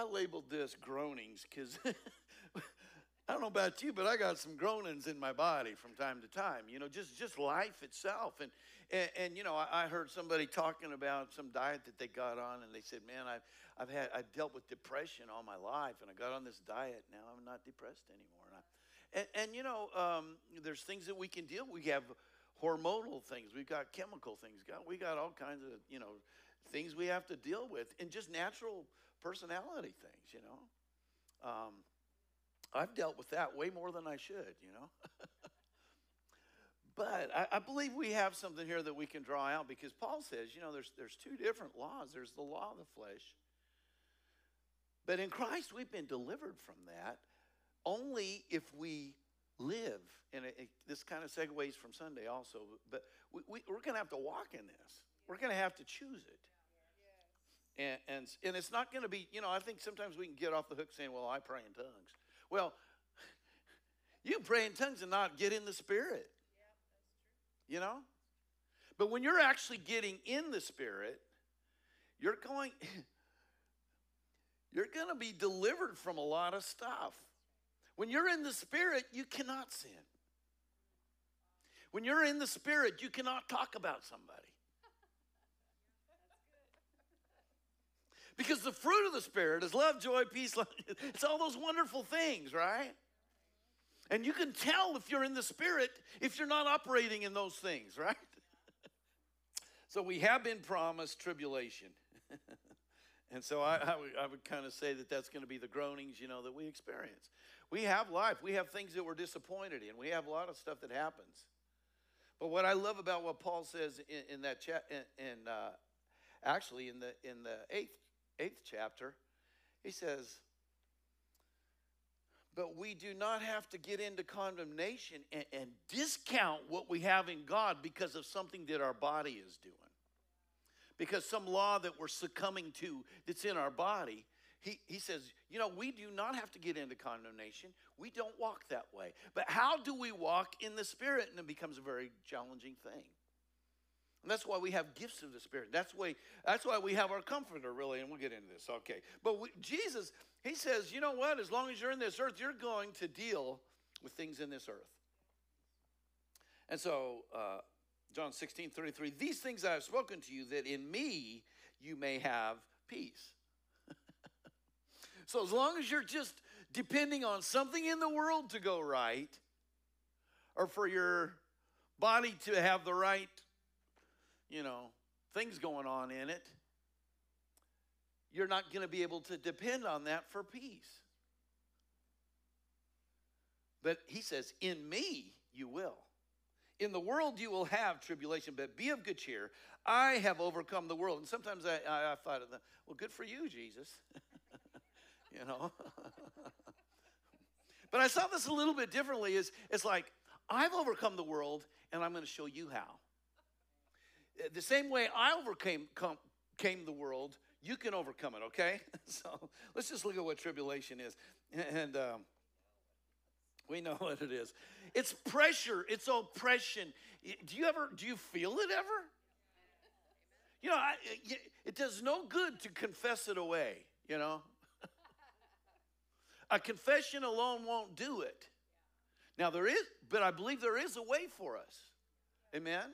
I labeled this groanings because I don't know about you, but I got some groanings in my body from time to time. You know, just just life itself. And and, and you know, I, I, heard somebody talking about some diet that they got on, and they said, "Man, I've I've had I've dealt with depression all my life, and I got on this diet. Now I'm not depressed anymore." And I, and, and you know, um, there's things that we can deal. We have hormonal things. We've got chemical things. Got we got all kinds of you know things we have to deal with, and just natural personality things. You know. Um, I've dealt with that way more than I should, you know. but I, I, believe we have something here that we can draw out because Paul says, you know, there's, there's two different laws. There's the law of the flesh. But in Christ, we've been delivered from that only if we live. And it, it, this kind of segues from Sunday also. But we, we, we're going to have to walk in this, we're going to have to choose it. And, and, and it's not going to be, you know, I think sometimes we can get off the hook saying, well, I pray in tongues. Well, you can pray in tongues and not get in the Spirit. Yeah, you know? But when you're actually getting in the Spirit, you're going you're going to be delivered from a lot of stuff. When you're in the Spirit, you cannot sin. When you're in the Spirit, you cannot talk about somebody. Because the fruit of the Spirit is love, joy, peace. Love. It's all those wonderful things, right? And you can tell if you're in the Spirit if you're not operating in those things, right? so we have been promised tribulation. and so I, would, would kind of say that that's going to be the groanings, you know, that we experience. We have life. We have things that we're disappointed in. We have a lot of stuff that happens. But what I love about what Paul says in, in that chat, in, in uh, actually in the in the eighth eighth chapter, he says, But we do not have to get into condemnation and, and discount what we have in God because of something that our body is doing. Because some law that we're succumbing to that's in our body, he, he says, you know, we do not have to get into condemnation. We don't walk that way. But how do we walk in the Spirit? And it becomes a very challenging thing. And that's why we have gifts of the Spirit. That's why, that's why we have our comforter, really, and we'll get into this. Okay. But we, Jesus, he says, you know what? As long as you're in this earth, you're going to deal with things in this earth. And so, uh, John 16, 33, these things I have spoken to you, that in me you may have peace. so, as long as you're just depending on something in the world to go right, or for your body to have the right you know, things going on in it, you're not going to be able to depend on that for peace. But he says, In me you will. In the world you will have tribulation, but be of good cheer. I have overcome the world. And sometimes I, I, I thought of that, well, good for you, Jesus. you know? but I saw this a little bit differently. Is it's like, I've overcome the world, and I'm going to show you how the same way I overcame come, came the world, you can overcome it, okay? So let's just look at what tribulation is. And um, we know what it is. It's pressure, it's oppression. Do you ever, do you feel it ever? You know, I, it does no good to confess it away, you know? A confession alone won't do it. Now, there is, but I believe there is a way for us. Amen?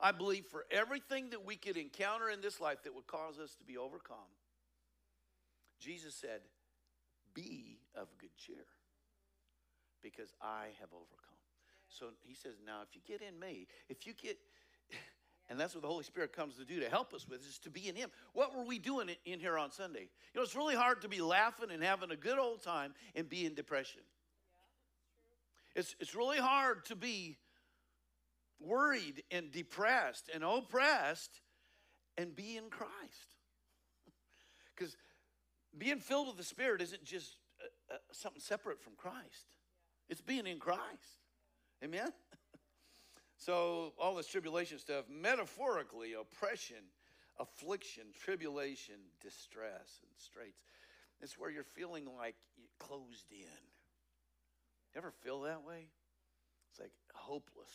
I believe for everything that we could encounter in this life that would cause us to be overcome, Jesus said, Be of good cheer because I have overcome. So he says, Now, if you get in me, if you get, and that's what the Holy Spirit comes to do to help us with, is to be in Him. What were we doing in here on Sunday? You know, it's really hard to be laughing and having a good old time and be in depression. It's, it's really hard to be worried and depressed and oppressed and be in Christ. Because being filled with the Spirit isn't just uh, uh, something separate from Christ, it's being in Christ. Amen? so, all this tribulation stuff, metaphorically, oppression, affliction, tribulation, distress, and straits. It's where you're feeling like you're closed in. You ever feel that way? It's like hopeless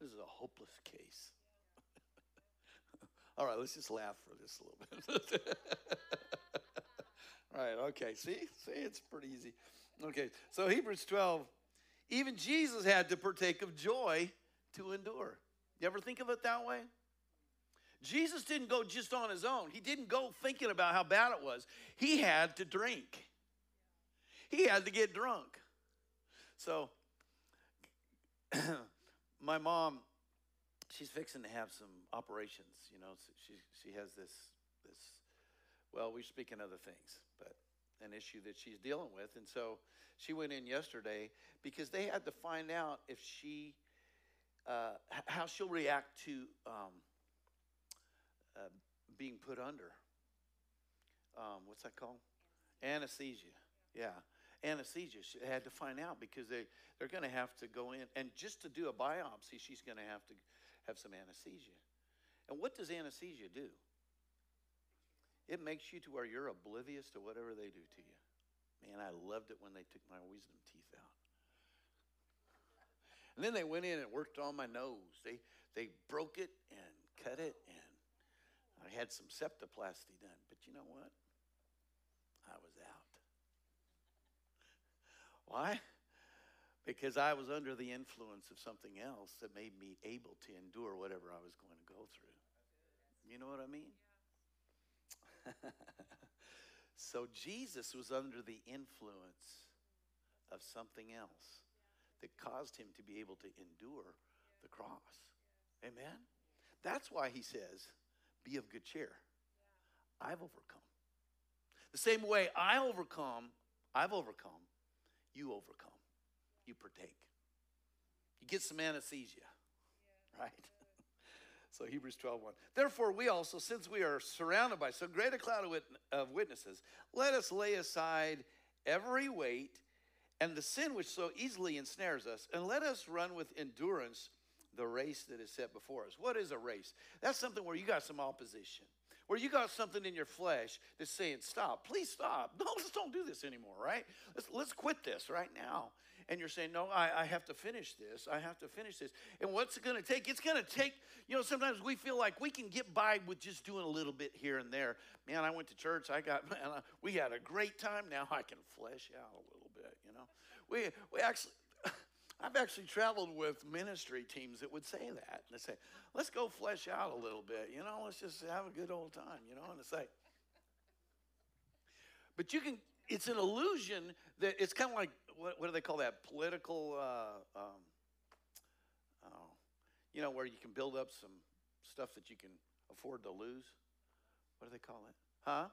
this is a hopeless case. All right, let's just laugh for this a little bit. Right, okay. See? See, it's pretty easy. Okay, so Hebrews 12, even Jesus had to partake of joy to endure. You ever think of it that way? Jesus didn't go just on his own. He didn't go thinking about how bad it was. He had to drink. He had to get drunk. So my mom, she's fixing to have some operations, you know. She she has this this well, we're speaking other things, but an issue that she's dealing with. And so she went in yesterday because they had to find out if she, uh, how she'll react to um, uh, being put under. Um, what's that called? Anesthesia. Yeah. Anesthesia. She had to find out because they, they're going to have to go in. And just to do a biopsy, she's going to have to have some anesthesia. And what does anesthesia do? It makes you to where you're oblivious to whatever they do to you. Man, I loved it when they took my wisdom teeth out. And then they went in and worked on my nose. They they broke it and cut it and I had some septoplasty done. But you know what? I was out. Why? Because I was under the influence of something else that made me able to endure whatever I was going to go through. You know what I mean? so Jesus was under the influence of something else that caused him to be able to endure the cross. Amen? That's why he says, Be of good cheer. I've overcome. The same way I overcome, I've overcome, you overcome. You partake. You get some anesthesia, right? So Hebrews 12, 1. Therefore, we also, since we are surrounded by so great a cloud of, wit- of witnesses, let us lay aside every weight and the sin which so easily ensnares us, and let us run with endurance the race that is set before us. What is a race? That's something where you got some opposition, where you got something in your flesh that's saying, Stop, please stop. No, let's don't do this anymore, right? Let's, let's quit this right now and you're saying, No, I, I have to finish this. I have to finish this. And what's it going to take? It's going to take, you know, sometimes we feel like we can get by with just doing a little bit here and there. Man, I went to church. I got, man, we had a great time. Now I can flesh out a little bit, you know. We, we actually, I've actually traveled with ministry teams that would say that. They say, let's go flesh out a little bit, you know, let's just have a good old time, you know, and it's like, but you can, it's an illusion that it's kind of like what, what do they call that? Political, uh, um, oh, you know, where you can build up some stuff that you can afford to lose. What do they call it? Huh?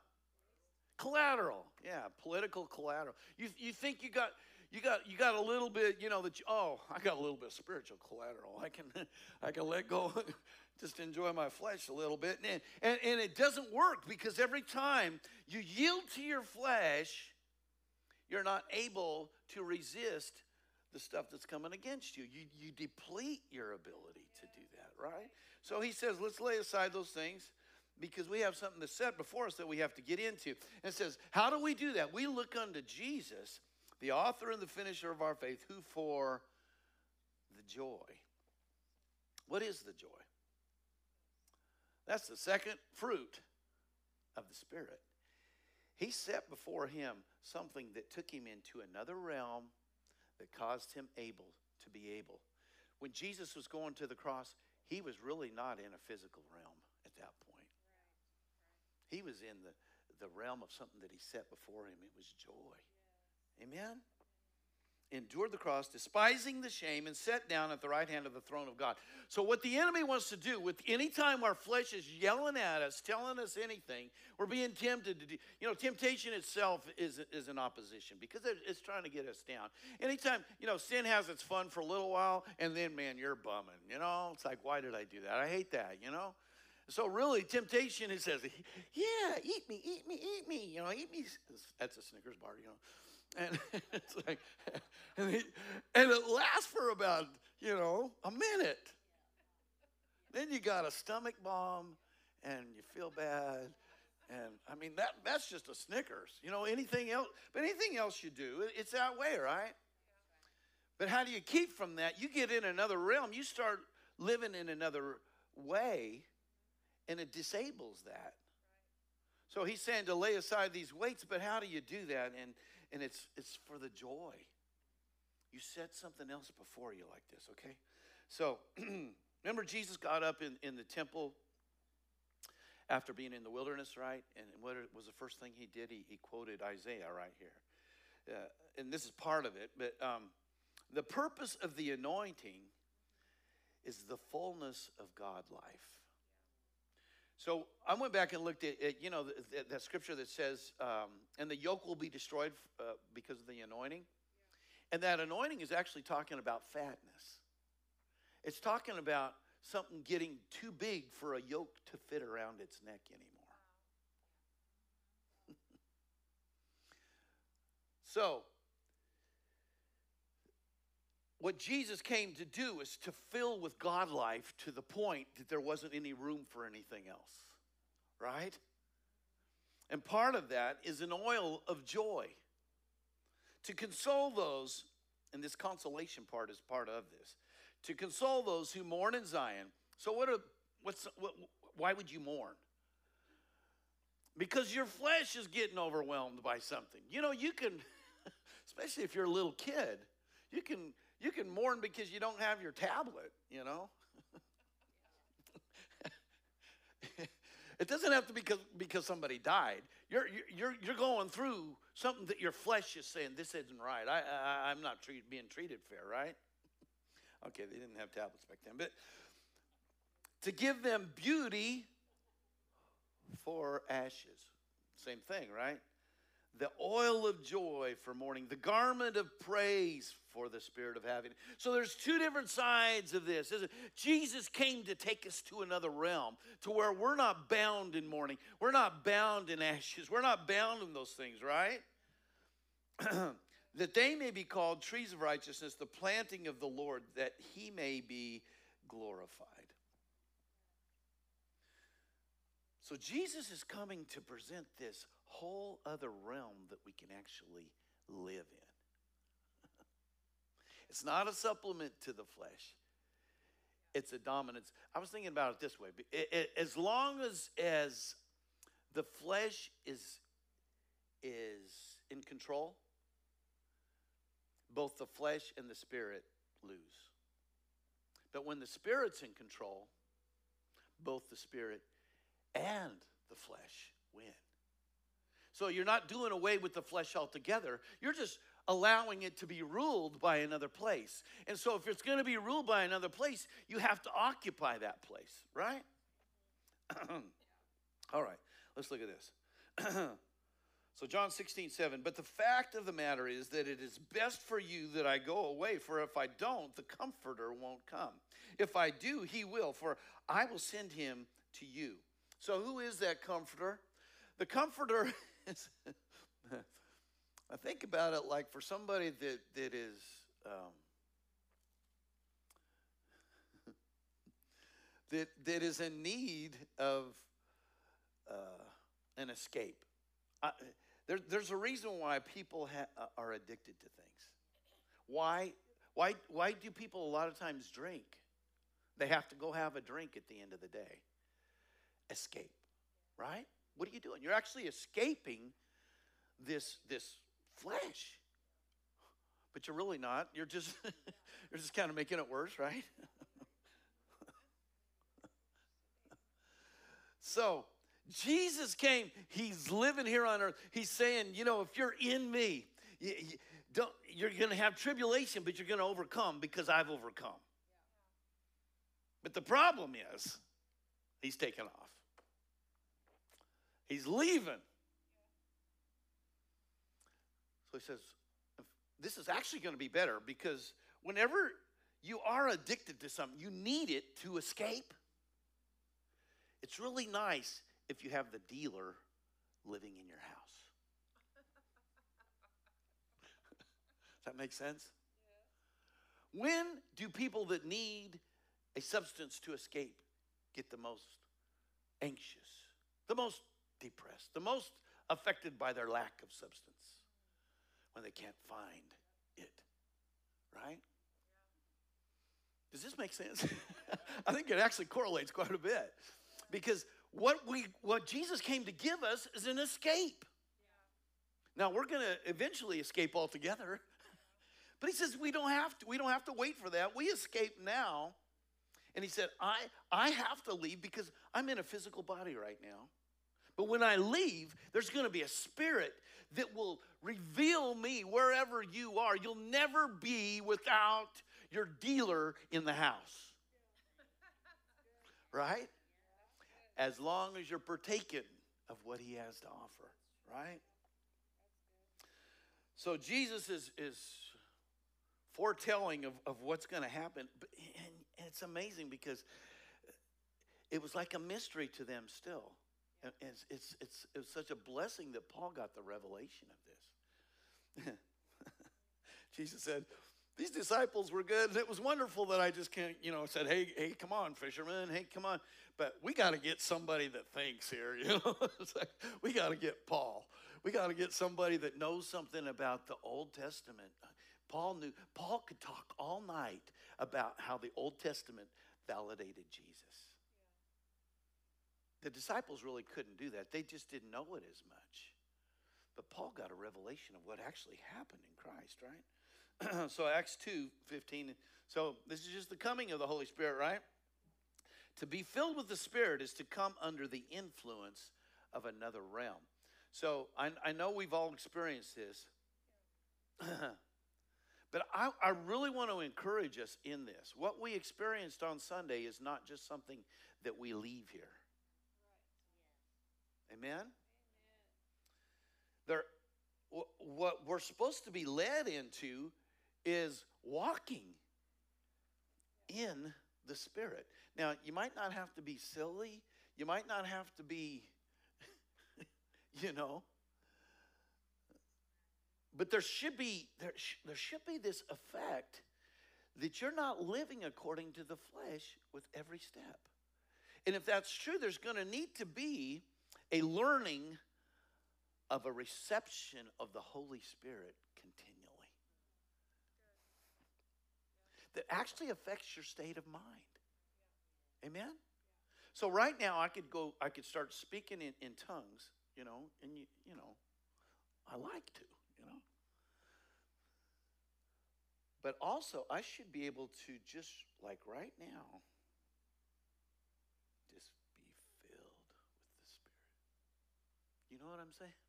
Collateral. Yeah, political collateral. You, you think you got you got you got a little bit, you know, that you, oh, I got a little bit of spiritual collateral. I can I can let go, just enjoy my flesh a little bit. And, and, and it doesn't work because every time you yield to your flesh, you're not able to resist the stuff that's coming against you. You, you deplete your ability to do that, right? So he says, let's lay aside those things because we have something that's set before us that we have to get into. And it says, how do we do that? We look unto Jesus, the author and the finisher of our faith, who for the joy. What is the joy? That's the second fruit of the Spirit. He set before him something that took him into another realm that caused him able to be able. When Jesus was going to the cross, he was really not in a physical realm at that point. He was in the, the realm of something that he set before him. It was joy. Amen? endured the cross, despising the shame, and sat down at the right hand of the throne of God. So, what the enemy wants to do, with any time our flesh is yelling at us, telling us anything, we're being tempted to do. You know, temptation itself is, is an opposition because it's trying to get us down. Anytime, you know, sin has its fun for a little while, and then, man, you're bumming. You know, it's like, why did I do that? I hate that, you know? So really, temptation, it says, yeah, eat me, eat me, eat me. You know, eat me. That's a Snickers bar, you know. And it's like, and, he, and it lasts for about, you know, a minute. Then you got a stomach bomb and you feel bad. And I mean, that, that's just a Snickers. You know, anything else, but anything else you do, it's that way, right? But how do you keep from that? You get in another realm, you start living in another way, and it disables that. So he's saying to lay aside these weights, but how do you do that? And and it's it's for the joy. You set something else before you like this, okay? So remember Jesus got up in, in the temple after being in the wilderness, right? And what was the first thing he did? He, he quoted Isaiah right here. Uh, and this is part of it, but um, the purpose of the anointing is the fullness of God life. So I went back and looked at, at you know, that, scripture that says, um, and the yoke will be destroyed uh, because of the anointing. And that anointing is actually talking about fatness. It's talking about something getting too big for a yoke to fit around its neck anymore. so, what Jesus came to do is to fill with God life to the point that there wasn't any room for anything else, right? And part of that is an oil of joy to console those, and this consolation part is part of this, to console those who mourn in Zion. So, what? A, what's what, why would you mourn? Because your flesh is getting overwhelmed by something. You know, you can, especially if you're a little kid, you can you can mourn because you don't have your tablet, you know? it doesn't have to be because, because somebody died. You're, you're, you're going through something that your flesh is saying, this isn't right. I, I, I'm not treat, being treated fair, right? okay, they didn't have tablets back then. But to give them beauty for ashes. Same thing, right? The oil of joy for mourning, the garment of praise for the spirit of heaviness. So there's two different sides of this. Jesus came to take us to another realm, to where we're not bound in mourning, we're not bound in ashes, we're not bound in those things, right? that they may be called trees of righteousness, the planting of the Lord, that he may be glorified. So Jesus is coming to present this whole other realm that we can actually live in. it's not a supplement to the flesh. It's a dominance. I was thinking about it this way: as long as as the flesh is is in control, both the flesh and the spirit lose. But when the spirit's in control, both the spirit and the flesh win. So you're not doing away with the flesh altogether. You're just allowing it to be ruled by another place. And so if it's going to be ruled by another place, you have to occupy that place, right? All right, let's look at this. so John 16, 7. But the fact of the matter is that it is best for you that I go away, for if I don't, the comforter won't come. If I do, he will, for I will send him to you. So who is that comforter? The comforter I think about it like for somebody that, that is um, that, that is in need of uh, an escape. I, there, there's a reason why people ha- uh, are addicted to things. Why, why, why do people a lot of times drink? They have to go have a drink at the end of the day. Escape, right? What are you doing? You're actually escaping this, this flesh. But you're really not. You're just you're just kind of making it worse, right? so Jesus came, he's living here on earth. He's saying, you know, if you're in me, you, you don't, you're going to have tribulation, but you're going to overcome because I've overcome. But the problem is, he's taken off. He's leaving. So he says, This is actually going to be better because whenever you are addicted to something, you need it to escape. It's really nice if you have the dealer living in your house. Does that make sense? Yeah. When do people that need a substance to escape get the most anxious, the most depressed, the most affected by their lack of substance when they can't find it. Right? Does this make sense? I think it actually correlates quite a bit. Because what we what Jesus came to give us is an escape. Now we're going to eventually escape altogether. But he says we don't have to we don't have to wait for that. We escape now. And he said, "I I have to leave because I'm in a physical body right now. But when I leave, there's going to be a spirit that will reveal me wherever you are. You'll never be without your dealer in the house. Right? As long as you're partaking of what he has to offer, right? So Jesus is, is foretelling of, of what's going to happen. And, and it's amazing because it was like a mystery to them still. And it's, it's, it's, it's such a blessing that Paul got the revelation of this. Jesus said, these disciples were good, and it was wonderful that I just can't, you know, said, hey, hey, come on, fishermen, hey, come on. But we got to get somebody that thinks here, you know. like, we got to get Paul. We got to get somebody that knows something about the Old Testament. Paul knew, Paul could talk all night about how the Old Testament validated Jesus. The disciples really couldn't do that. They just didn't know it as much. But Paul got a revelation of what actually happened in Christ, right? so Acts 2 15. So this is just the coming of the Holy Spirit, right? To be filled with the Spirit is to come under the influence of another realm. So I, I know we've all experienced this. but I, I really want to encourage us in this. What we experienced on Sunday is not just something that we leave here. Amen? There, what we're supposed to be led into is walking in the Spirit. Now, you might not have to be silly. You might not have to be, you know, but there should be there, sh- there should be this effect that you're not living according to the flesh with every step. And if that's true, there's going to need to be a learning of a reception of the Holy Spirit continually that actually affects your state of mind. Amen? So right now I could go, I could start speaking in, in tongues, you know, and you, you know, I like to, you know. But also I should be able to just like right now You know what I'm saying?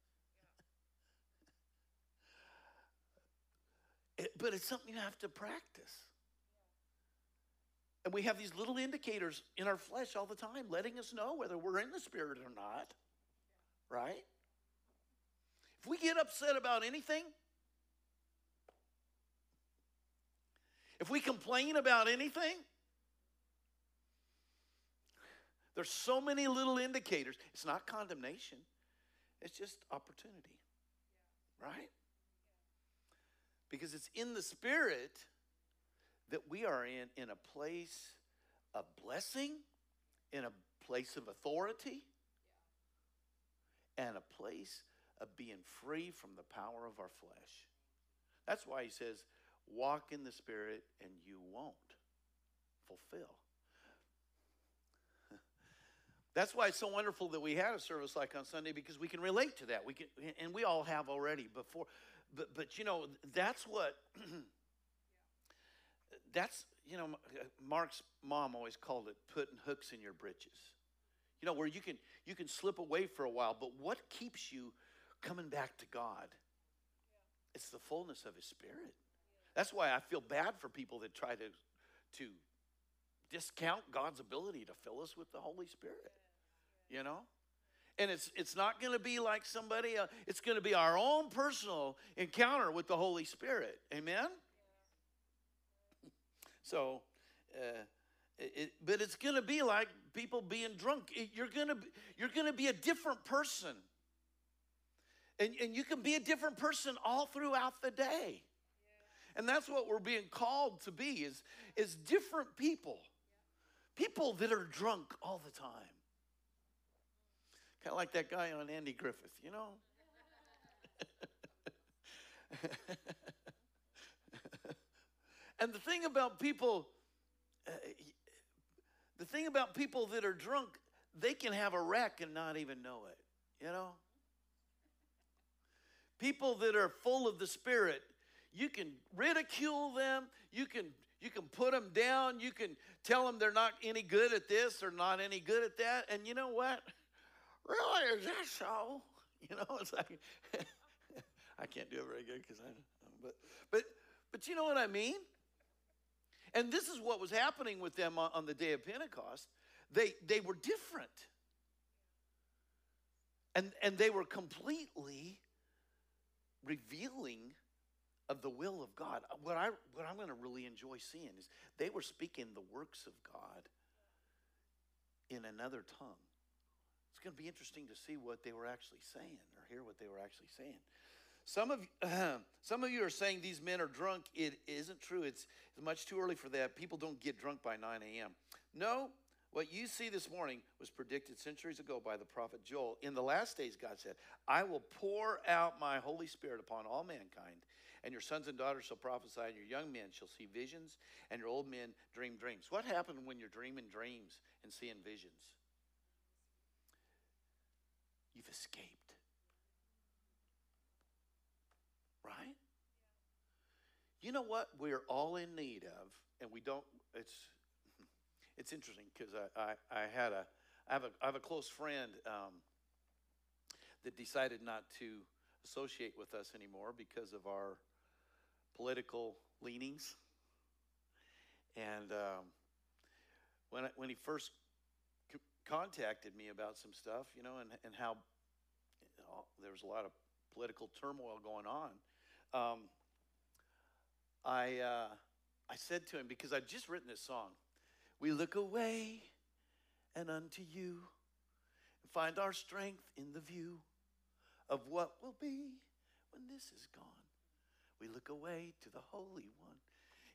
It, but it's something you have to practice. And we have these little indicators in our flesh all the time letting us know whether we're in the Spirit or not. Right? If we get upset about anything, if we complain about anything, there's so many little indicators. It's not condemnation. It's just opportunity, right? Because it's in the Spirit that we are in, in a place of blessing, in a place of authority, and a place of being free from the power of our flesh. That's why he says, walk in the Spirit and you won't fulfill that's why it's so wonderful that we had a service like on Sunday because we can relate to that. We can, and we all have already before. But, but you know, that's what, that's, you know, Mark's mom always called it putting hooks in your britches. You know, where you can, you can slip away for a while, but what keeps you coming back to God? It's the fullness of His Spirit. That's why I feel bad for people that try to, to discount God's ability to fill us with the Holy Spirit you know? And it's, it's not going to be like somebody, uh, it's going to be our own personal encounter with the Holy Spirit. Amen? So, uh, it, but it's going to be like people being drunk. You're going to you're going to be a different person, and and you can be a different person all throughout the day, and that's what we're being called to be is is different people, people that are drunk all the time. Kind of like that guy on Andy Griffith, you know? and the thing about people, uh, the thing about people that are drunk, they can have a wreck and not even know it, you know? People that are full of the Spirit, you can ridicule them, you can you can put them down, you can tell them they're not any good at this or not any good at that, and you know what? Really, is that so? You know, it's like I can't do it very good because I, but but but you know what I mean. And this is what was happening with them on, on the day of Pentecost. They they were different, and and they were completely revealing of the will of God. What I what I'm going to really enjoy seeing is they were speaking the works of God in another tongue. It's going to be interesting to see what they were actually saying or hear what they were actually saying. Some of uh, some of you are saying these men are drunk. It isn't true. It's, much too early for that. People don't get drunk by 9 a.m. No, what you see this morning was predicted centuries ago by the prophet Joel. In the last days, God said, I will pour out my Holy Spirit upon all mankind, and your sons and daughters shall prophesy, and your young men shall see visions, and your old men dream dreams. What happened when you're dreaming dreams and seeing visions? You've escaped. Right? You know what we're all in need of, and we don't, it's, it's interesting because I, I, I, had a, I have a, I have a close friend um, that decided not to associate with us anymore because of our political leanings. And um, when, I, when he first contacted me about some stuff, you know, and, and how you know, there was a lot of political turmoil going on, um, I, uh, I said to him, because I'd just written this song, we look away and unto you and find our strength in the view of what will be when this is gone. We look away to the Holy One.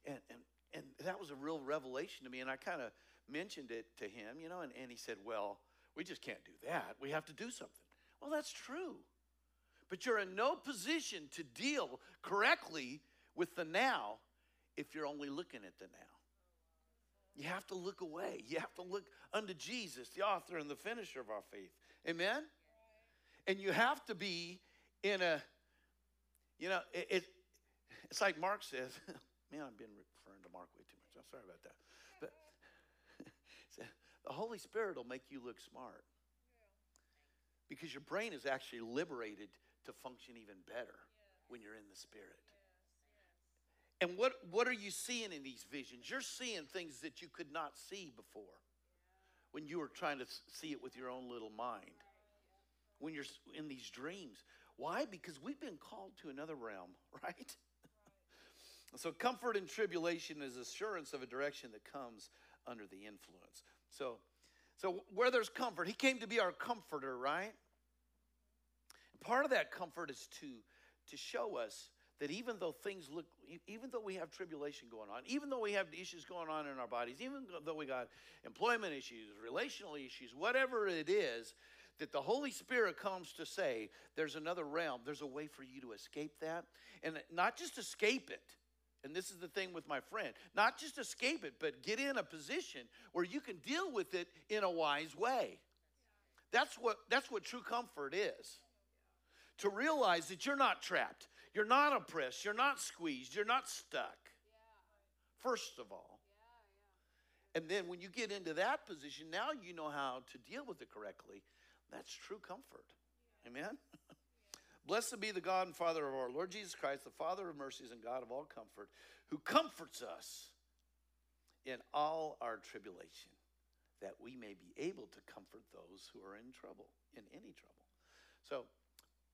And, and, and that was a real revelation to me. And I kind of mentioned it to him, you know, and, and he said, Well, we just can't do that. We have to do something. Well, that's true. But you're in no position to deal correctly with the now if you're only looking at the now. You have to look away. You have to look unto Jesus, the author and the finisher of our faith. Amen? And you have to be in a, you know, it, it it's like Mark says, man, I've been referring to Mark way too much. I'm sorry about that. The Holy Spirit will make you look smart because your brain is actually liberated to function even better when you're in the Spirit. And what, what are you seeing in these visions? You're seeing things that you could not see before when you were trying to see it with your own little mind. When you're in these dreams. Why? Because we've been called to another realm, right? so, comfort in tribulation is assurance of a direction that comes under the influence. So, so where there's comfort, he came to be our comforter, right? Part of that comfort is to, to show us that even though things look, even though we have tribulation going on, even though we have issues going on in our bodies, even though we got employment issues, relational issues, whatever it is, that the Holy Spirit comes to say, there's another realm, there's a way for you to escape that. And not just escape it, and this is the thing with my friend, not just escape it, but get in a position where you can deal with it in a wise way. That's what, that's what true comfort is. To realize that you're not trapped, you're not oppressed. You're not squeezed. You're not stuck. First of all. And then when you get into that position, now you know how to deal with it correctly. That's true comfort. Amen? Blessed be the God and Father of our Lord Jesus Christ, the Father of mercies and God of all comfort, who comforts us in all our tribulation, that we may be able to comfort those who are in trouble, in any trouble. So,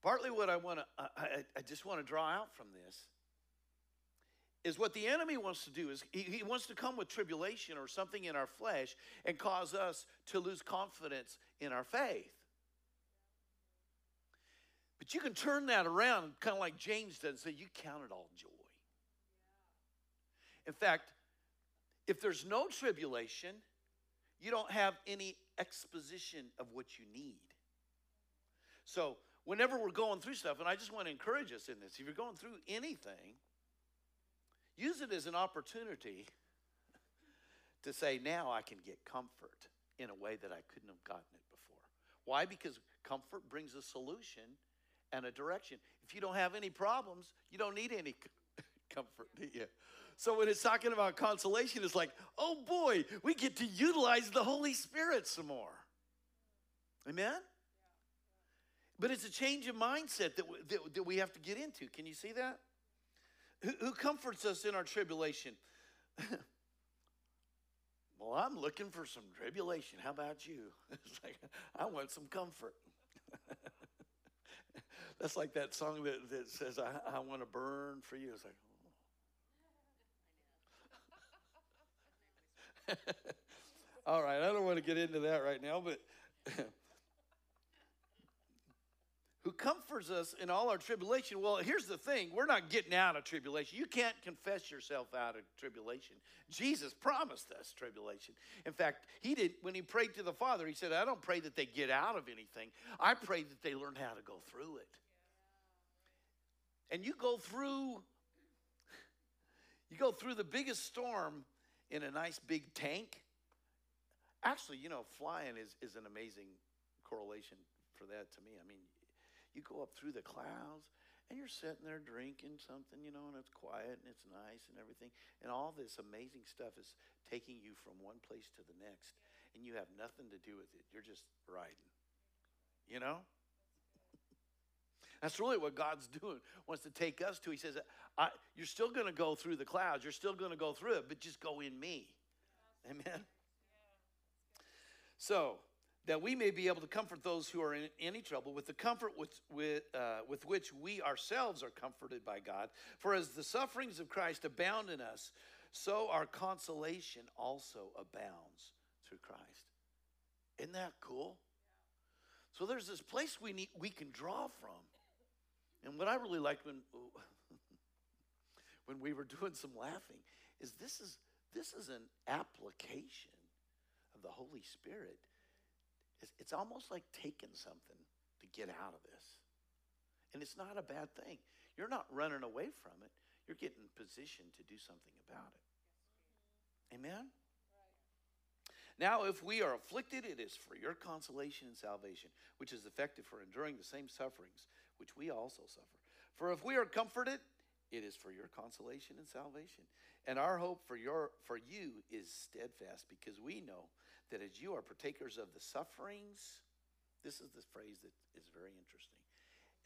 Partly what I want to, I, I just want to draw out from this is what the enemy wants to do is he, he wants to come with tribulation or something in our flesh and cause us to lose confidence in our faith. But you can turn that around, kind of like James does, and say, You count it all joy. In fact, if there's no tribulation, you don't have any exposition of what you need. So whenever we're going through stuff, and I just want to encourage us in this if you're going through anything, use it as an opportunity to say, now I can get comfort in a way that I couldn't have gotten it before. Why? Because comfort brings a solution and a direction. If you don't have any problems, you don't need any comfort, do you? So when it's talking about consolation, it's like, oh boy, we get to utilize the Holy Spirit some more. Amen? But it's a change of mindset that, we, that, that, we have to get into. Can you see that? Who, who comforts us in our tribulation? well, I'm looking for some tribulation. How about you? It's like, I want some comfort. That's like that song that, that says, I, I want to burn for you. It's like, oh. All right, I don't want to get into that right now, but who comforts us in all our tribulation. Well, here's the thing we're not getting out of tribulation. You can't confess yourself out of tribulation. Jesus promised us tribulation. In fact, he did, when he prayed to the Father, he said, I don't pray that they get out of anything, I pray that they learn how to go through it. And you go through. You go through the biggest storm in a nice big tank. Actually, you know, flying is, is an amazing correlation for that to me. I mean, you go up through the clouds and you're sitting there drinking something, you know, and it's quiet and it's nice and everything. And all this amazing stuff is taking you from one place to the next. And you have nothing to do with it. You're just riding. You know? That's really what God's doing, wants to take us to. He says, You're still going to go through the clouds, you're still going to go through it, but just go in me. Amen? So, that we may be able to comfort those who are in any trouble with the comfort with, with, uh, with which we ourselves are comforted by God. For as the sufferings of Christ abound in us, so our consolation also abounds through Christ. Isn't that cool? So there's this place we need we can draw from. And what I really liked when when we were doing some laughing is this is this is an application of the Holy Spirit it's, it's almost like taking something to get out of this. And it's not a bad thing. You're not running away from it, you're getting positioned to do something about it. Amen? Now, if we are afflicted, it is for your consolation and salvation, which is effective for enduring the same sufferings which we also suffer. For if we are comforted, it is for your consolation and salvation. And our hope for your for you is steadfast because we know that as you are partakers of the sufferings, this is the phrase that is very interesting.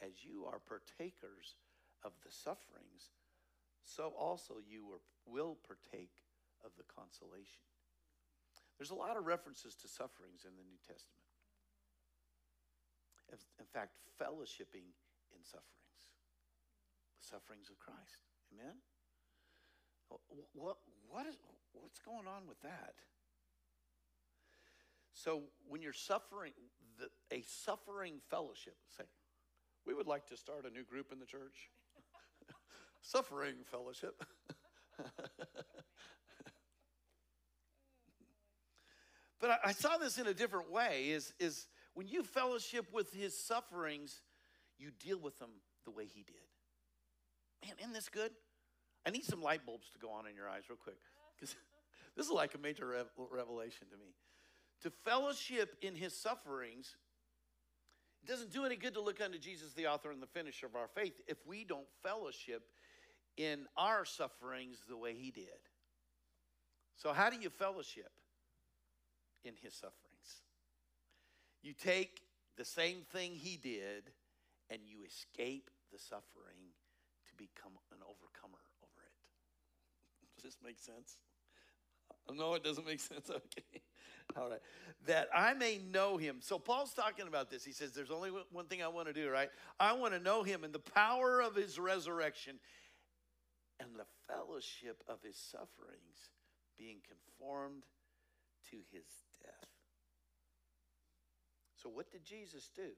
As you are partakers of the sufferings, so also you will partake of the consolation. There's a lot of references to sufferings in the New Testament. In fact, fellowshipping in sufferings, the sufferings of Christ. Amen? What, what is, what's going on with that? So when you're suffering, the, a suffering fellowship, say, we would like to start a new group in the church. suffering fellowship. but I, I, saw this in a different way is, is when you fellowship with his sufferings, you deal with them the way he did. Man, isn't this good? I need some light bulbs to go on in your eyes real quick because this is like a major revelation to me to fellowship in his sufferings, it doesn't do any good to look unto Jesus, the author and the finisher of our faith, if we don't fellowship in our sufferings the way he did. So, how do you fellowship in his sufferings? You take the same thing he did and you escape the suffering to become an overcomer over it. Does this make sense? Uh, no, it doesn't make sense. Okay. All right. That I may know him. So Paul's talking about this. He says, There's only one thing I want to do, right? I want to know him and the power of his resurrection and the fellowship of his sufferings, being conformed to his death. So, what did Jesus do?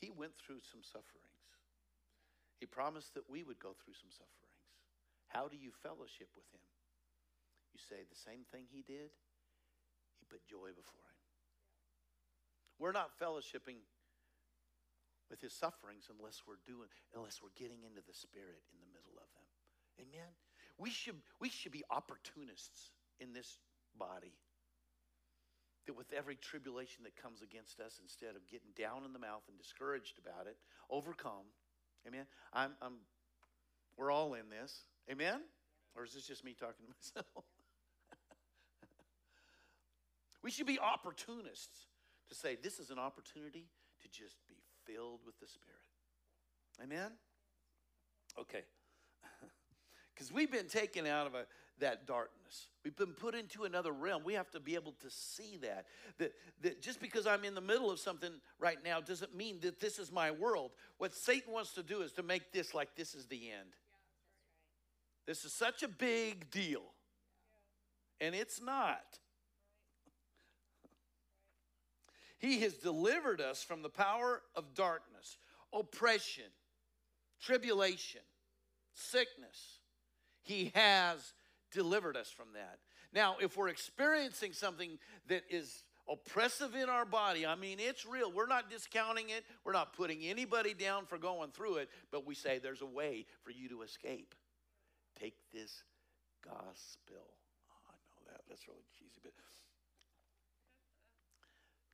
He went through some sufferings. He promised that we would go through some sufferings. How do you fellowship with him? You say the same thing he did, he put joy before him. We're not fellowshipping with his sufferings unless we're doing unless we're getting into the spirit in the middle of them. Amen. We should we should be opportunists in this body. That with every tribulation that comes against us, instead of getting down in the mouth and discouraged about it, overcome. Amen. I'm, I'm we're all in this. Amen? Or is this just me talking to myself? we should be opportunists to say this is an opportunity to just be filled with the Spirit. Amen? Okay. Because we've been taken out of a, that darkness. We've been put into another realm. We have to be able to see that. that. That just because I'm in the middle of something right now doesn't mean that this is my world. What Satan wants to do is to make this like this is the end. This is such a big deal. And it's not. He has delivered us from the power of darkness, oppression, tribulation, sickness. He has delivered us from that. Now, if we're experiencing something that is oppressive in our body, I mean, it's real. We're not discounting it, we're not putting anybody down for going through it, but we say there's a way for you to escape. Take this gospel. Oh, I know that. That's really cheesy, but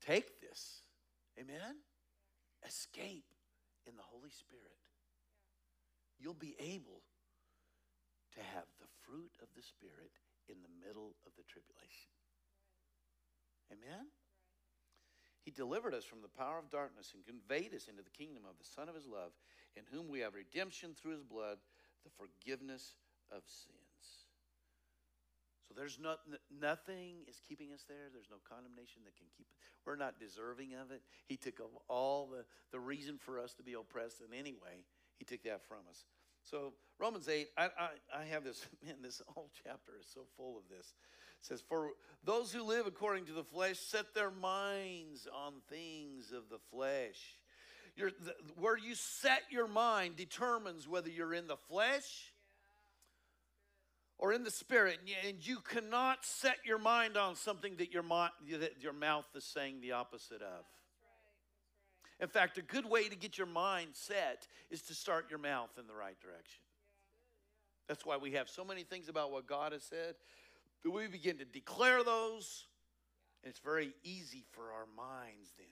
take this. Amen? Escape in the Holy Spirit. You'll be able to have the fruit of the Spirit in the middle of the tribulation. Amen? He delivered us from the power of darkness and conveyed us into the kingdom of the Son of His love, in whom we have redemption through His blood, the forgiveness of sins. So there's not, nothing is keeping us there. There's no condemnation that can keep it. We're not deserving of it. He took all the, the reason for us to be oppressed in any way. He took that from us. So Romans 8, I, I, I have this, man, this whole chapter is so full of this. It says, For those who live according to the flesh set their minds on things of the flesh. The, where you set your mind determines whether you're in the flesh or in the spirit, and you cannot set your mind on something that your, that your mouth is saying the opposite of. In fact, a good way to get your mind set is to start your mouth in the right direction. That's why we have so many things about what God has said. that we begin to declare those, and it's very easy for our minds then.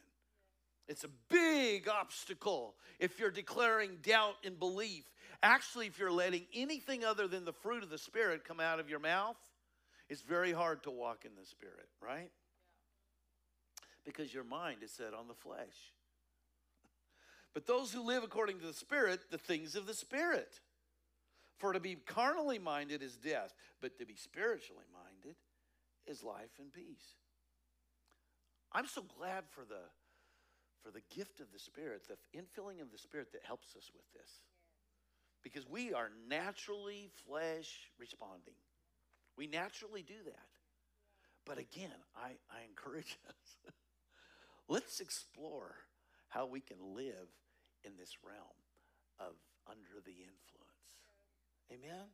It's a big obstacle if you're declaring doubt and belief Actually, if you're letting anything other than the fruit of the Spirit come out of your mouth, it's very hard to walk in the Spirit, right? Because your mind is set on the flesh. But those who live according to the Spirit, the things of the Spirit. For to be carnally minded is death, but to be spiritually minded is life and peace. I'm so glad for the for the gift of the Spirit, the infilling of the Spirit that helps us with this because we are naturally flesh responding. We naturally do that. But again, I, I encourage us let's explore how we can live in this realm of under the influence. Amen?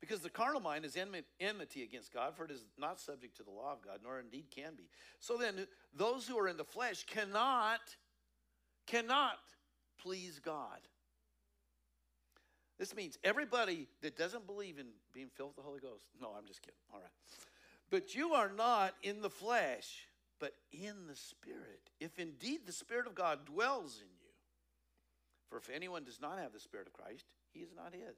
Because the carnal mind is enmity against God, for it is not subject to the law of God, nor indeed can be. So then, those who are in the flesh cannot, cannot please God. This means everybody that doesn't believe in being filled with the Holy Ghost. No, I'm just kidding. All right. But you are not in the flesh, but in the Spirit. If indeed the Spirit of God dwells in you. For if anyone does not have the Spirit of Christ, he is not his.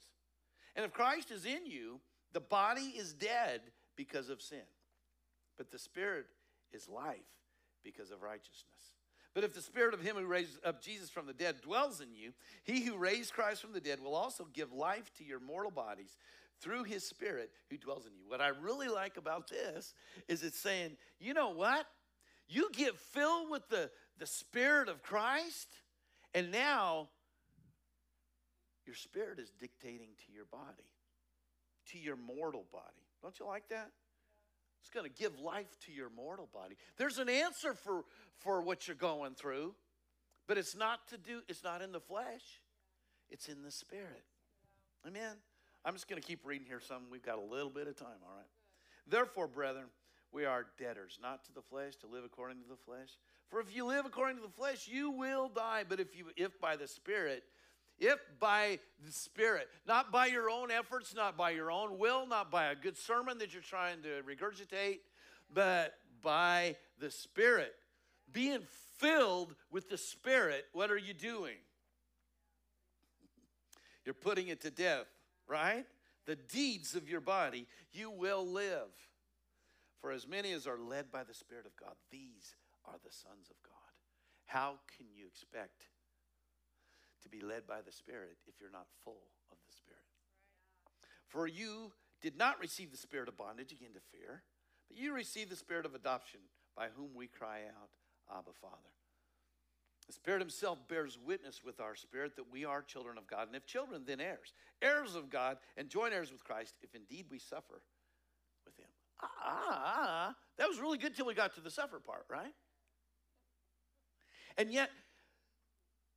And if Christ is in you, the body is dead because of sin, but the Spirit is life because of righteousness. But if the spirit of him who raised up Jesus from the dead dwells in you, he who raised Christ from the dead will also give life to your mortal bodies through his spirit who dwells in you. What I really like about this is it's saying, you know what? You get filled with the, the spirit of Christ, and now your spirit is dictating to your body, to your mortal body. Don't you like that? It's going to give life to your mortal body. There's an answer for, for what you're going through, but it's not to do, it's not in the flesh, it's in the spirit. Amen. I'm just going to keep reading here some. We've got a little bit of time, all right? Therefore, brethren, we are debtors, not to the flesh, to live according to the flesh. For if you live according to the flesh, you will die. But if you if by the Spirit if by the Spirit, not by your own efforts, not by your own will, not by a good sermon that you're trying to regurgitate, but by the Spirit. Being filled with the Spirit, what are you doing? You're putting it to death, right? The deeds of your body, you will live. For as many as are led by the Spirit of God, these are the sons of God. How can you expect to be led by the Spirit if you're not full of the Spirit? For you did not receive the spirit of bondage again to fear, but you received the spirit of adoption by whom we cry out, Abba, Father. The Spirit Himself bears witness with our spirit that we are children of God, and if children, then heirs, heirs of God, and joint heirs with Christ, if indeed we suffer. Ah, ah, ah. that was really good till we got to the suffer part, right? And yet,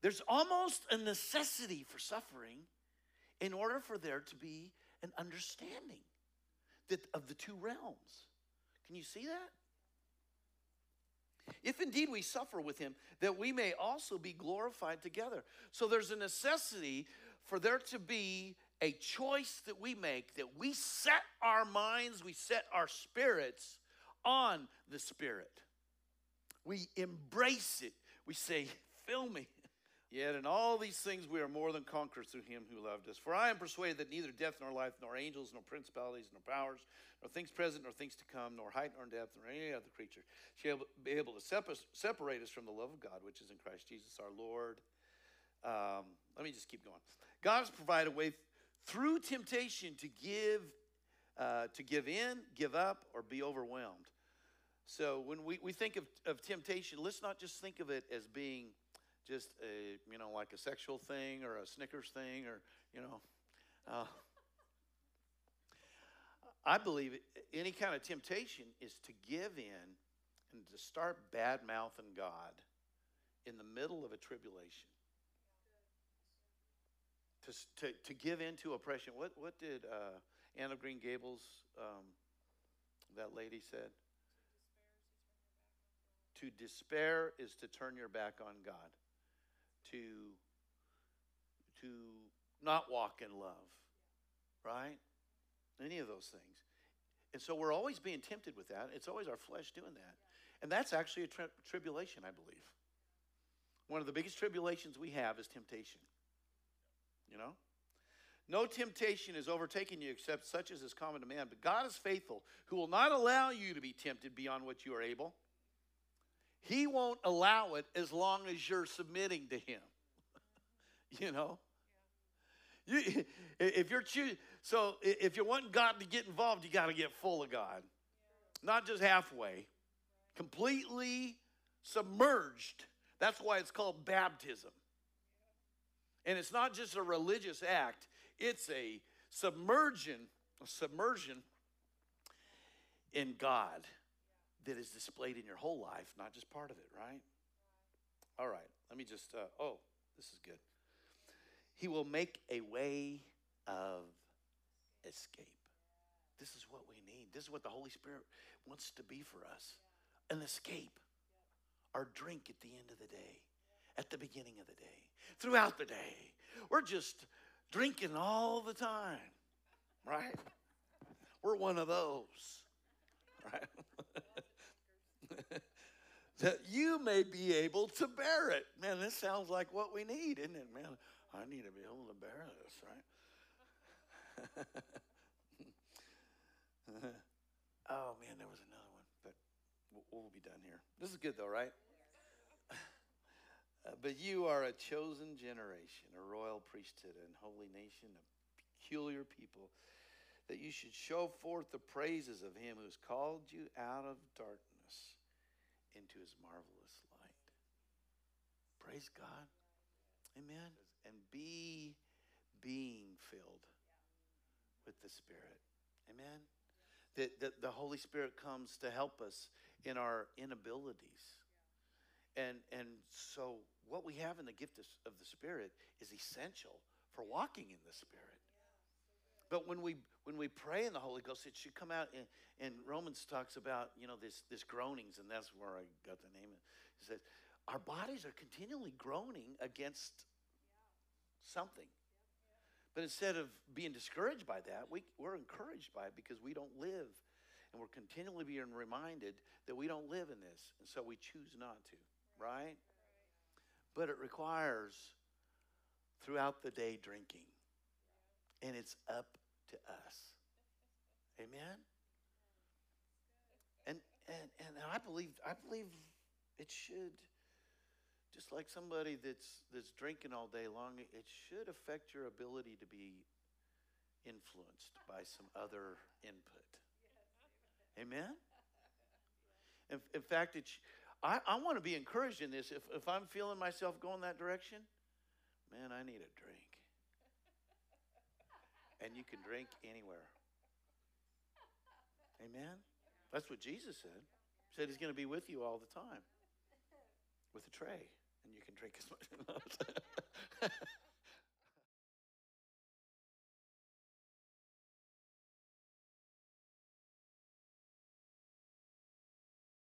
there's almost a necessity for suffering in order for there to be an understanding that, of the two realms. Can you see that? If indeed we suffer with him, that we may also be glorified together. So there's a necessity for there to be a choice that we make, that we set our minds, we set our spirits on the Spirit. We embrace it. We say, Fill me. Yet in all these things we are more than conquerors through him who loved us. For I am persuaded that neither death nor life, nor angels, nor principalities, nor powers, nor things present, nor things to come, nor height, nor depth, nor any other creature shall be able to separate us from the love of God, which is in Christ Jesus our Lord. Um, let me just keep going. God has provided a way through temptation to give, uh, to give in, give up, or be overwhelmed. So when we, we think of, of temptation, let's not just think of it as being just a you know like a sexual thing or a Snickers thing or you know. Uh, I believe any kind of temptation is to give in and to start bad mouthing God in the middle of a tribulation. To, to, to give in to oppression. What, what did uh, Green Gables, um, that lady, said? To despair is to turn your back on God to to not walk in love, right? Any of those things. And so we're always being tempted with that. It's always our flesh doing that. And that's actually a tri- tribulation, I believe. One of the biggest tribulations we have is temptation. You know? No temptation is overtaking you except such as is common to man. But God is faithful, who will not allow you to be tempted beyond what you are able he won't allow it as long as you're submitting to Him. you know? You, if you're choosing, so if you want God to get involved, you got to get full of God, not just halfway, completely submerged. That's why it's called baptism. And it's not just a religious act; it's a submersion, a submersion in God that is displayed in your whole life, not just part of it, right? All right, let me just, uh, oh, this is good. He will make a way of escape. This is what we need. This is what the Holy Spirit wants to be for us an escape. Our drink at the end of the day, at the beginning of the day, throughout the day. We're just drinking all the time, right? We're one of those, right? that you may be able to bear it. Man, this sounds like what we need, isn't it? Man, I need to be able to bear this, right? oh, man, there was another one, but we'll, be done here. This is good, though, right? But you are a chosen generation, a royal priesthood, and holy nation, a peculiar people, that you should show forth the praises of him who has called you out of darkness into his marvelous light. Praise God. Amen. And be being filled with the Spirit. Amen. That, that the Holy Spirit comes to help us in our inabilities. And, and so, what we have in the gift of, of the Spirit is essential for walking in the Spirit. But when we when we pray in the Holy Ghost, it should come out. And, and Romans talks about you know this this groanings, and that's where I got the name. It says our bodies are continually groaning against something. But instead of being discouraged by that, we, we're encouraged by it because we don't live And we're continually being reminded that we don't live in this. And so we choose not to, right? But it requires throughout the day drinking. And it's up to us. Amen? And, and, and I believe I believe it should just like somebody that's that's drinking all day long, it should affect your ability to be influenced by some other input. Amen? In, in fact, it's, I, I want to be encouraged in this. If, if I'm feeling myself going that direction, man, I need a drink. And you can drink anywhere. Amen? That's what Jesus said. He said he's going to be with you all the time with a tray, and you can drink as much.